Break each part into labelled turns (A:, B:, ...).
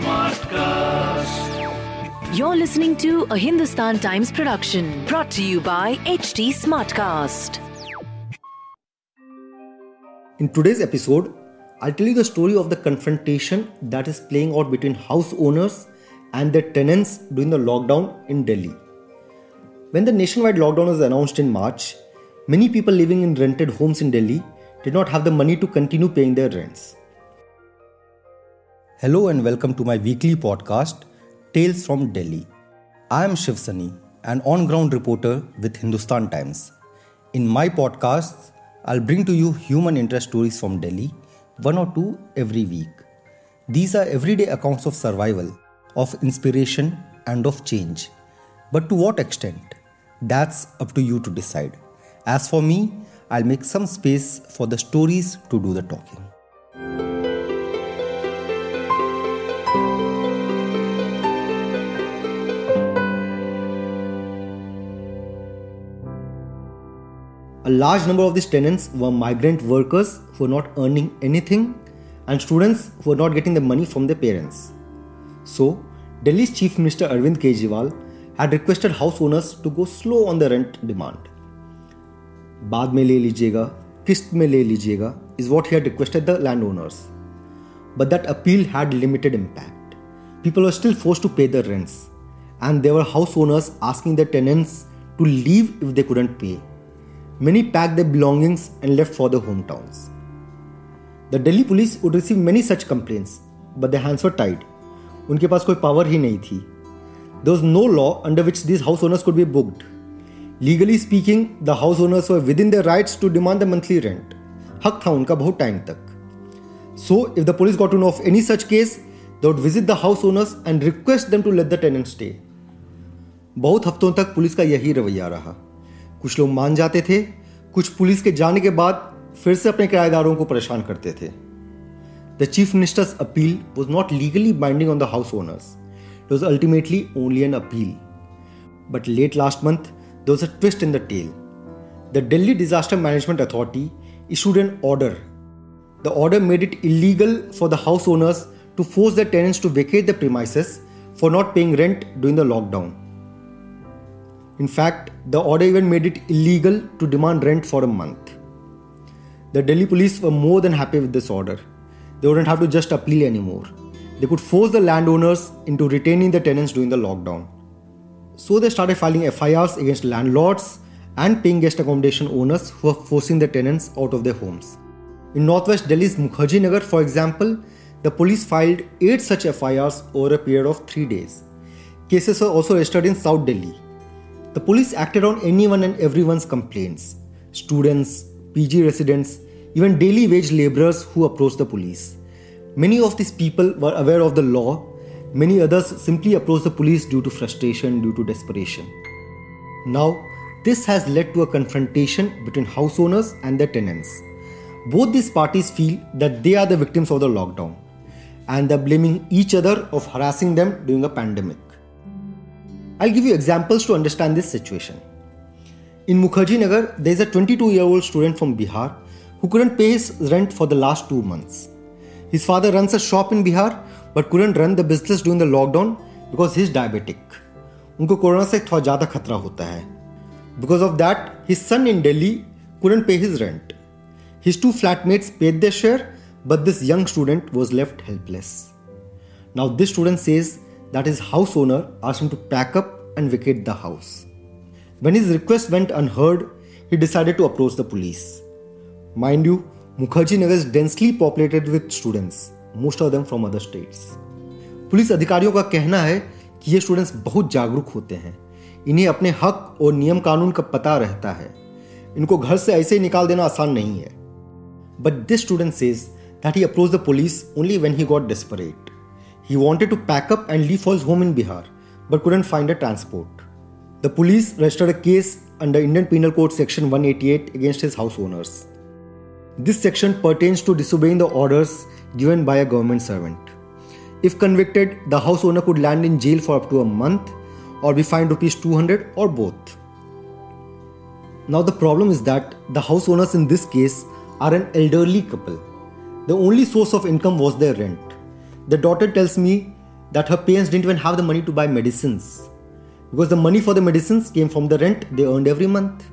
A: Smartcast.
B: You're listening to a Hindustan Times production brought to you by HT Smartcast.
C: In today's episode, I'll tell you the story of the confrontation that is playing out between house owners and their tenants during the lockdown in Delhi. When the nationwide lockdown was announced in March, many people living in rented homes in Delhi did not have the money to continue paying their rents. Hello and welcome to my weekly podcast, Tales from Delhi. I am Shiv Sunny, an on ground reporter with Hindustan Times. In my podcasts, I'll bring to you human interest stories from Delhi, one or two every week. These are everyday accounts of survival, of inspiration, and of change. But to what extent? That's up to you to decide. As for me, I'll make some space for the stories to do the talking. A large number of these tenants were migrant workers who were not earning anything and students who were not getting the money from their parents. So, Delhi's Chief Minister Arvind Kejriwal had requested house owners to go slow on the rent demand. बाद में ले लीजिएगा किस्त में ले लीजिएगा is what he had requested the landowners. But that appeal had limited impact. People were still forced to pay their rents, and there were house owners asking their tenants to leave if they couldn't pay. Many packed their belongings and left for their hometowns. The Delhi police would receive many such complaints, but their hands were tied. उनके पास कोई power ही नहीं थी. There was no law under which these house owners could be booked. Legally speaking, the house owners were within their rights to demand the monthly rent. हक था उनका बहुत time तक. So, if the police got to know of any such case, they would visit the house owners and request them to let the tenants stay. बहुत हफ्तों तक police का यही रवैया रहा कुछ लोग मान जाते थे, कुछ पुलिस के जाने के बाद फिर से अपने किराएदारों को परेशान करते थे। The chief minister's appeal was not legally binding on the house owners it was ultimately only an appeal but late last month a twist in the tale the Delhi disaster management authority issued an order the order made it illegal for the house owners to force the tenants to vacate the premises for not paying rent during the lockdown In fact, the order even made it illegal to demand rent for a month. The Delhi police were more than happy with this order. They wouldn't have to just appeal anymore. They could force the landowners into retaining the tenants during the lockdown. So they started filing FIRs against landlords and paying guest accommodation owners who were forcing the tenants out of their homes. In northwest Delhi's Mukherjee Nagar, for example, the police filed 8 such FIRs over a period of 3 days. Cases were also registered in South Delhi. The police acted on anyone and everyone's complaints students, PG residents, even daily wage laborers who approached the police. Many of these people were aware of the law, many others simply approached the police due to frustration, due to desperation. Now, this has led to a confrontation between house owners and their tenants. Both these parties feel that they are the victims of the lockdown and they're blaming each other of harassing them during a pandemic. I'll give you examples to understand this situation. In Mukherjee Nagar, there is a 22 year old student from Bihar who couldn't pay his rent for the last two months. His father runs a shop in Bihar but couldn't run the business during the lockdown because he's diabetic. उनको corona से थोड़ा ज़्यादा खतरा होता है Because of that, his son in Delhi couldn't pay his rent. His two flatmates paid their share, but this young student was left helpless. Now, this student says that his house owner asked him to pack up and vacate the house. When his request went unheard, he decided to approach the police. Mind you, Mukherjee Nagar is densely populated with students, most of them from other states. Police अधिकारियों का कहना है कि ये students बहुत जागरूक होते हैं इन्हें अपने हक और नियम कानून का पता रहता है इनको घर से ऐसे ही निकाल देना आसान नहीं है but this student says that he approached the police only when he got desperate. He wanted to pack up and leave for his home in Bihar, but couldn't find a transport. The police registered a case under Indian Penal Code section 188 against his house owners. This section pertains to disobeying the orders given by a government servant. If convicted, the house owner could land in jail for up to a month or be fined rupees 200 or both. Now the problem is that the house owners in this case are an elderly couple. The only source of income was their rent. The daughter tells me that her parents didn't even have the money to buy medicines because the money for the medicines came from the rent they earned every month.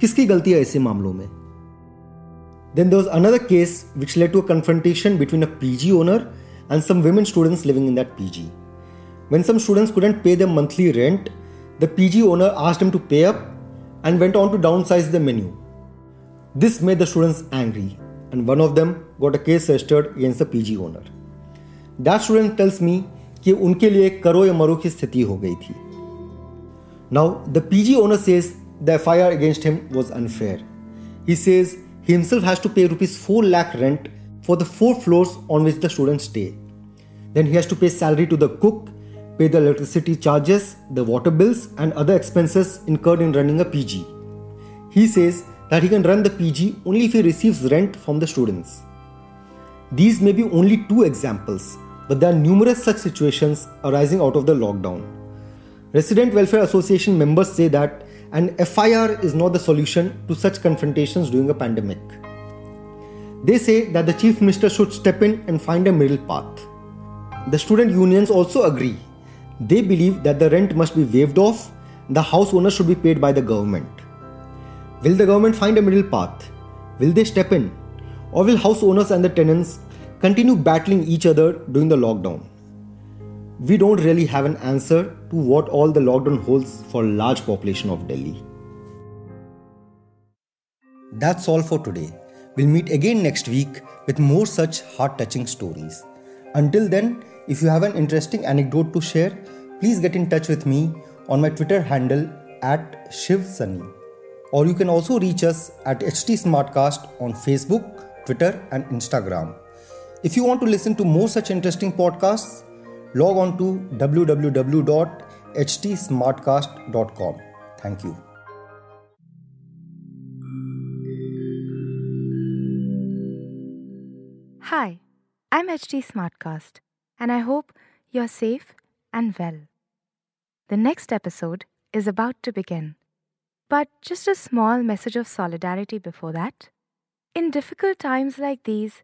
C: किसकी गलती है ऐसे मामलों में Then there was another case which led to a confrontation between a PG owner and some women students living in that PG. When some students couldn't pay their monthly rent, the PG owner asked them to pay up and went on to downsize the menu. This made the students angry, and one of them got a case registered against the PG owner. That student tells me कि उनके लिए करो या मरो की स्थिति हो गई थी Now, the PG owner says the FIR against him was unfair. He says he himself has to pay rupees 4 lakh rent for the four floors on which the students stay. Then he has to pay salary to the cook, pay the electricity charges, the water bills, and other expenses incurred in running a PG. He says that he can run the PG only if he receives rent from the students. These may be only two examples, but there are numerous such situations arising out of the lockdown. Resident Welfare Association members say that an FIR is not the solution to such confrontations during a pandemic. They say that the Chief Minister should step in and find a middle path. The student unions also agree. They believe that the rent must be waived off, the house owner should be paid by the government. Will the government find a middle path? Will they step in? Or will house owners and the tenants continue battling each other during the lockdown? we don't really have an answer to what all the lockdown holds for large population of Delhi. That's all for today. We'll meet again next week with more such heart touching stories. Until then, if you have an interesting anecdote to share, please get in touch with me on my Twitter handle at ShivSunny. Or you can also reach us at HT Smartcast on Facebook, Twitter, and Instagram. If you want to listen to more such interesting podcasts, log on to www.htsmartcast.com. Thank you.
D: Hi, I'm HT Smartcast, and I hope you're safe and well. The next episode is about to begin. But just a small message of solidarity before that. In difficult times like these,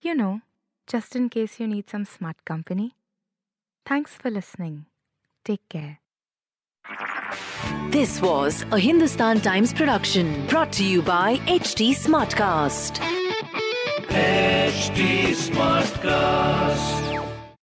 D: You know, just in case you need some smart company. Thanks for listening. Take care.
B: This was a Hindustan Times production brought to you by HT Smartcast.
A: HT Smartcast.